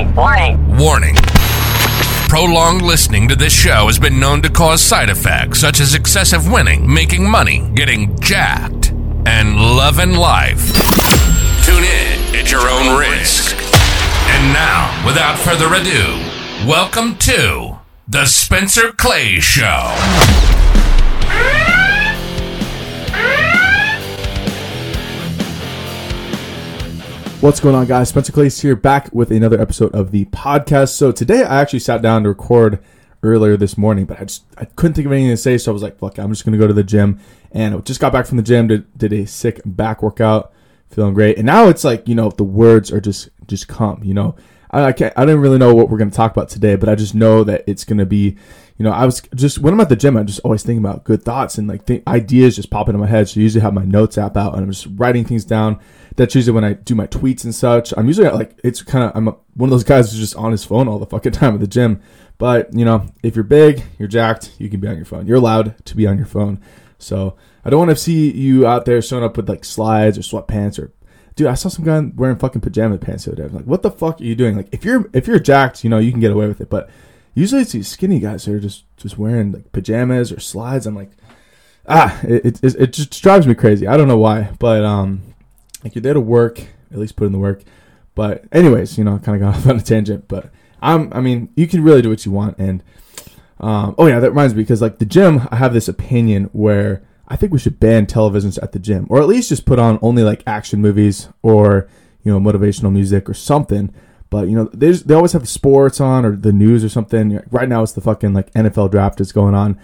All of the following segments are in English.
Warning, warning. Warning. Prolonged listening to this show has been known to cause side effects such as excessive winning, making money, getting jacked, and loving life. Tune in at your own risk. And now, without further ado, welcome to The Spencer Clay Show. What's going on, guys? Spencer Clays here, back with another episode of the podcast. So today, I actually sat down to record earlier this morning, but I just I couldn't think of anything to say, so I was like, "Fuck, I'm just gonna go to the gym." And I just got back from the gym, did, did a sick back workout, feeling great. And now it's like you know the words are just just come. You know, I I, can't, I didn't really know what we're gonna talk about today, but I just know that it's gonna be. You know, I was just when I'm at the gym, I'm just always thinking about good thoughts and like th- ideas just popping in my head. So I usually have my notes app out and I'm just writing things down that's usually when I do my tweets and such. I'm usually like it's kind of I'm a, one of those guys who's just on his phone all the fucking time at the gym. But you know, if you're big, you're jacked, you can be on your phone. You're allowed to be on your phone. So I don't want to see you out there showing up with like slides or sweatpants or. Dude, I saw some guy wearing fucking pajama pants the other day. I'm like, what the fuck are you doing? Like, if you're if you're jacked, you know, you can get away with it. But usually it's these skinny guys that are just just wearing like pajamas or slides. I'm like, ah, it, it, it just drives me crazy. I don't know why, but um, like you're there to work, at least put in the work. But anyways, you know, I kind of got off on a tangent. But I'm, I mean, you can really do what you want. And um, oh yeah, that reminds me because like the gym, I have this opinion where I think we should ban televisions at the gym, or at least just put on only like action movies or you know motivational music or something. But you know, they always have sports on or the news or something. Right now, it's the fucking like NFL draft is going on,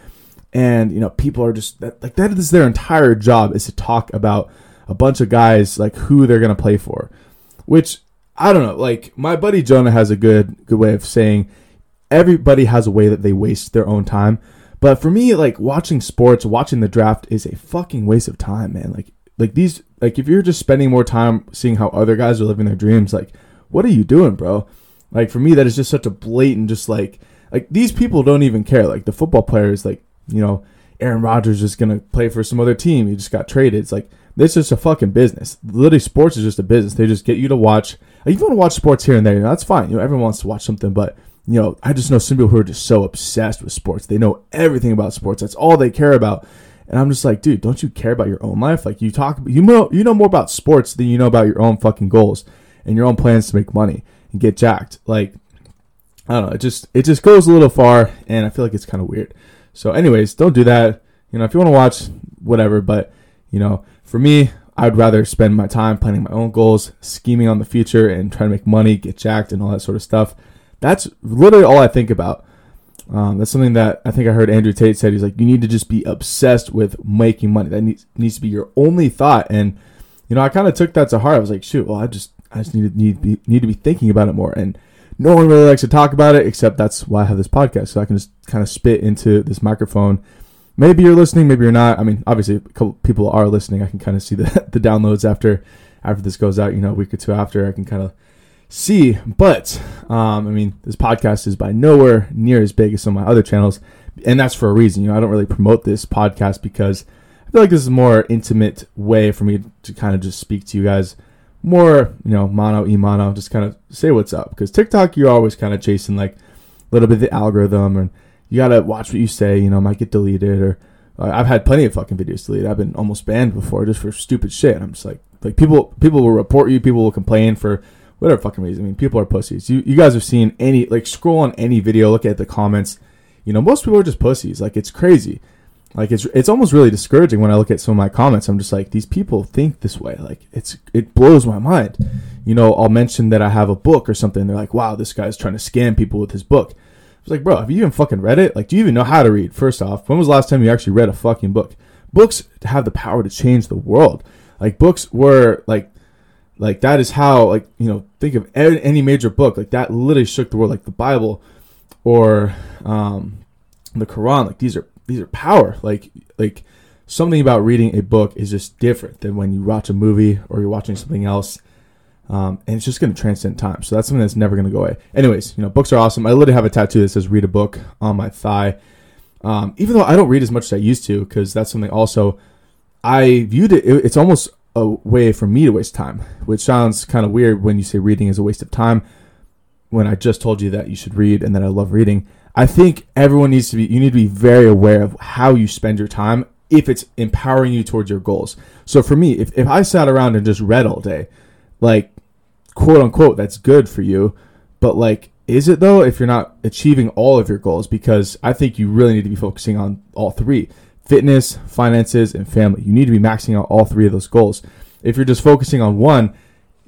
and you know, people are just like that is their entire job is to talk about a bunch of guys like who they're gonna play for, which I don't know. Like my buddy Jonah has a good good way of saying everybody has a way that they waste their own time. But for me, like watching sports, watching the draft is a fucking waste of time, man. Like like these like if you're just spending more time seeing how other guys are living their dreams, like what are you doing, bro? Like for me, that is just such a blatant, just like like these people don't even care. Like the football players, like you know, Aaron Rodgers is gonna play for some other team. He just got traded. It's like this is a fucking business. Literally, sports is just a business. They just get you to watch. Like, if you want to watch sports here and there, you know, that's fine. You know, everyone wants to watch something, but you know, I just know some people who are just so obsessed with sports. They know everything about sports. That's all they care about. And I'm just like, dude, don't you care about your own life? Like you talk, you know, you know more about sports than you know about your own fucking goals and your own plans to make money and get jacked. Like, I don't know. It just, it just goes a little far, and I feel like it's kind of weird. So, anyways, don't do that. You know, if you want to watch, whatever. But you know, for me, I'd rather spend my time planning my own goals, scheming on the future, and trying to make money, get jacked, and all that sort of stuff. That's literally all I think about. Um, that's something that I think I heard Andrew Tate said. He's like, you need to just be obsessed with making money. That needs, needs to be your only thought. And you know, I kind of took that to heart. I was like, shoot, well, I just I just need to need, be, need to be thinking about it more. And no one really likes to talk about it, except that's why I have this podcast, so I can just kind of spit into this microphone maybe you're listening, maybe you're not. I mean, obviously, a couple people are listening. I can kind of see the the downloads after after this goes out. You know, a week or two after, I can kind of see. But um, I mean, this podcast is by nowhere near as big as some of my other channels, and that's for a reason. You know, I don't really promote this podcast because I feel like this is a more intimate way for me to kind of just speak to you guys. More, you know, mono e mono, just kind of say what's up. Because TikTok, you're always kind of chasing like a little bit of the algorithm and you gotta watch what you say. You know, might get deleted or uh, I've had plenty of fucking videos deleted. I've been almost banned before just for stupid shit. I'm just like, like people, people will report you. People will complain for whatever fucking reason. I mean, people are pussies. You, you guys have seen any like scroll on any video, look at the comments. You know, most people are just pussies. Like it's crazy. Like it's it's almost really discouraging when I look at some of my comments. I'm just like, these people think this way. Like it's it blows my mind. You know, I'll mention that I have a book or something. They're like, wow, this guy's trying to scam people with his book was like, bro, have you even fucking read it? Like, do you even know how to read? First off, when was the last time you actually read a fucking book? Books have the power to change the world. Like, books were like, like that is how, like, you know, think of any major book like that. Literally shook the world, like the Bible or um, the Quran. Like these are these are power. Like like something about reading a book is just different than when you watch a movie or you're watching something else um, and it's just going to transcend time. So that's something that's never going to go away. Anyways, you know, books are awesome. I literally have a tattoo that says "Read a book" on my thigh. Um, even though I don't read as much as I used to, because that's something also I viewed it, it. It's almost a way for me to waste time, which sounds kind of weird when you say reading is a waste of time. when I just told you that you should read and that I love reading. I think everyone needs to be you need to be very aware of how you spend your time if it's empowering you towards your goals. So for me, if, if I sat around and just read all day, like quote unquote, that's good for you. But like, is it though if you're not achieving all of your goals? Because I think you really need to be focusing on all three fitness, finances, and family. You need to be maxing out all three of those goals. If you're just focusing on one,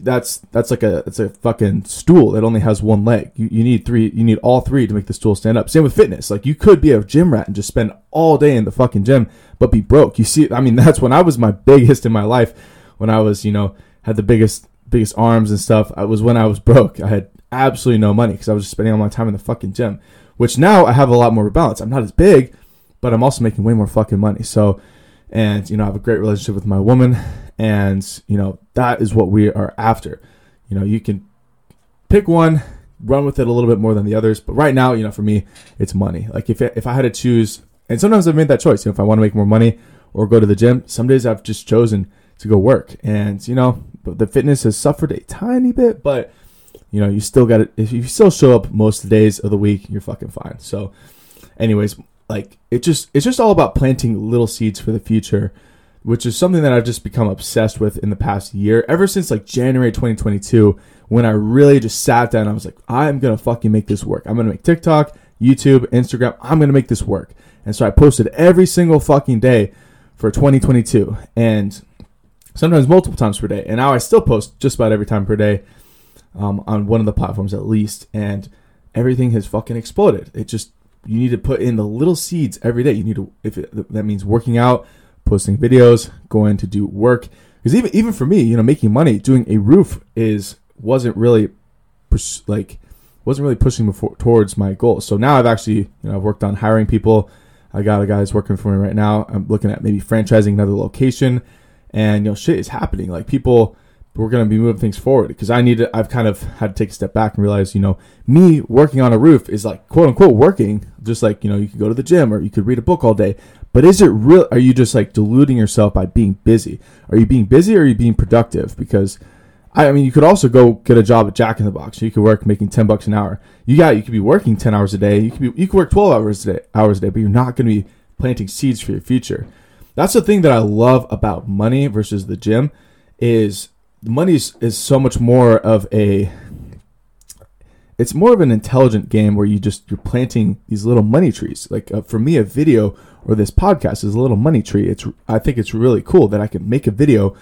that's that's like a it's a fucking stool that only has one leg. You, you need three. You need all three to make the stool stand up. Same with fitness. Like you could be a gym rat and just spend all day in the fucking gym, but be broke. You see, I mean, that's when I was my biggest in my life. When I was, you know, had the biggest biggest arms and stuff. I was when I was broke. I had absolutely no money because I was just spending all my time in the fucking gym. Which now I have a lot more balance. I'm not as big, but I'm also making way more fucking money. So, and you know, I have a great relationship with my woman, and you know, that is what we are after. You know, you can pick one, run with it a little bit more than the others, but right now, you know, for me, it's money. Like if if I had to choose, and sometimes I've made that choice. You know, if I want to make more money or go to the gym, some days I've just chosen to go work, and you know, the fitness has suffered a tiny bit, but you know, you still got it. If you still show up most of the days of the week, you're fucking fine. So, anyways, like it just it's just all about planting little seeds for the future which is something that I've just become obsessed with in the past year ever since like January 2022 when I really just sat down I was like I'm to fucking make this work. I'm to make TikTok, YouTube, Instagram. I'm to make this work. And so I posted every single fucking day for 2022 and sometimes multiple times per day. And now I still post just about every time per day um, on one of the platforms at least and everything has fucking exploded. It just you need to put in the little seeds every day. You need to, if it, that means working out, posting videos, going to do work. Because even even for me, you know, making money doing a roof is wasn't really push, like wasn't really pushing me for, towards my goals. So now I've actually you know I've worked on hiring people. I got a guy that's working for me right now. I'm looking at maybe franchising another location, and you know shit is happening. Like people we're going to be moving things forward because I need to, I've kind of had to take a step back and realize, you know, me working on a roof is like quote unquote working, just like, you know, you could go to the gym or you could read a book all day. But is it real? Are you just like deluding yourself by being busy? Are you being busy or are you being productive? Because I, mean, you could also go get a job at Jack in the Box. You could work making 10 bucks an hour. You got, you could be working 10 hours a day. You could be, you could work 12 hours a day, hours a day, but you're not going to be planting seeds for your future. That's the thing that I love about money versus the gym is money is, is so much more of a it's more of an intelligent game where you just you're planting these little money trees. Like uh, for me a video or this podcast is a little money tree. It's i think it's really cool that i can make a video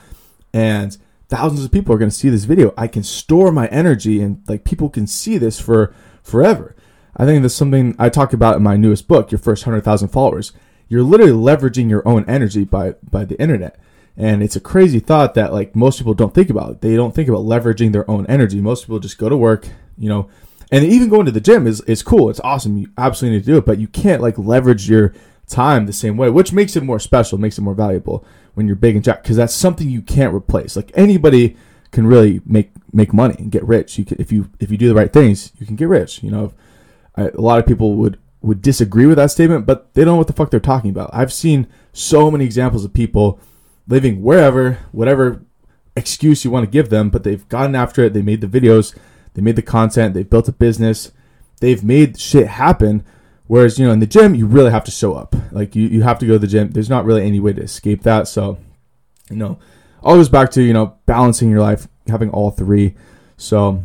and thousands of people are going to see this video. I can store my energy and like people can see this for forever. I think that's something i talk about in my newest book your first 100000 followers. You're literally leveraging your own energy by by the internet and it's a crazy thought that like most people don't think about. They don't think about leveraging their own energy. Most people just go to work, you know, and even going to the gym is, is cool. It's awesome. You absolutely need to do it, but you can't like leverage your time the same way, which makes it more special, makes it more valuable when you're big and jack, because that's something you can't replace. Like anybody can really make make money and get rich. You can if you if you do the right things, you can get rich. You know, I, a lot of people would would disagree with that statement, but they don't know what the fuck they're talking about. I've seen so many examples of people living wherever, whatever excuse you want to give them, but they've gotten after it. They made the videos, they made the content, they built a business, they've made shit happen. Whereas, you know, in the gym, you really have to show up. Like, you, you have to go to the gym. There's not really any way to escape that. So, you know, all goes back to, you know, balancing your life, having all three. So,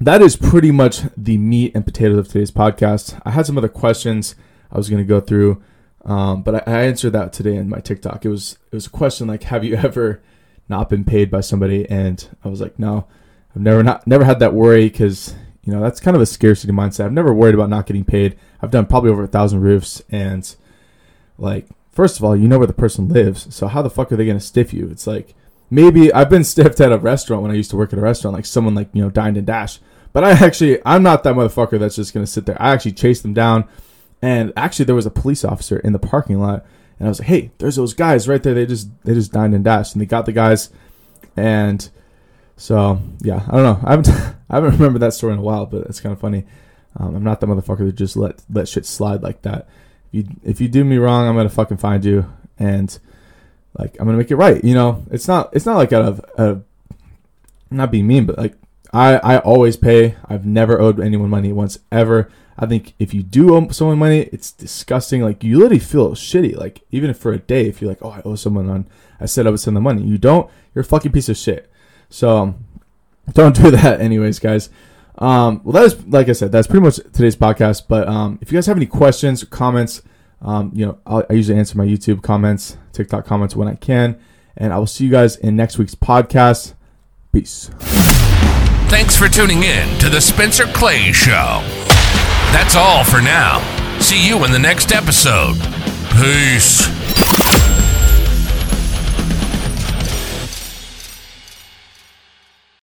that is pretty much the meat and potatoes of today's podcast. I had some other questions I was going to go through. Um, but I, I, answered that today in my TikTok. It was it was a question like, "Have you ever not been paid by somebody?" And I was like, "No, I've never not never had that worry because you know that's kind of a scarcity mindset. I've never worried about not getting paid. I've done probably over a thousand roofs, and like first of all, you know where the person lives, so how the fuck are they gonna stiff you? It's like maybe I've been stiffed at a restaurant when I used to work at a restaurant, like someone like you know dined and dash. But I actually I'm not that motherfucker that's just gonna sit there. I actually chase them down and actually, there was a police officer in the parking lot, and I was like, "Hey, there's those guys right there. They just they just dined and dashed, and they got the guys." And so yeah, I don't know. I haven't I haven't remembered that story in a while, but it's kind of funny. Um, I'm not the motherfucker that just let let shit slide like that. If you if you do me wrong, I'm gonna fucking find you, and like I'm gonna make it right. You know, it's not it's not like out of, out of not being mean, but like I, I always pay. I've never owed anyone money once ever. I think if you do owe someone money, it's disgusting. Like you literally feel shitty. Like even if for a day, if you're like, oh, I owe someone on, I said I would send the money. You don't. You're a fucking piece of shit. So um, don't do that, anyways, guys. Um, well, that is like I said, that's pretty much today's podcast. But um, if you guys have any questions or comments, um, you know, I'll, I usually answer my YouTube comments, TikTok comments when I can, and I will see you guys in next week's podcast. Peace. Thanks for tuning in to the Spencer Clay Show. That's all for now. See you in the next episode. Peace.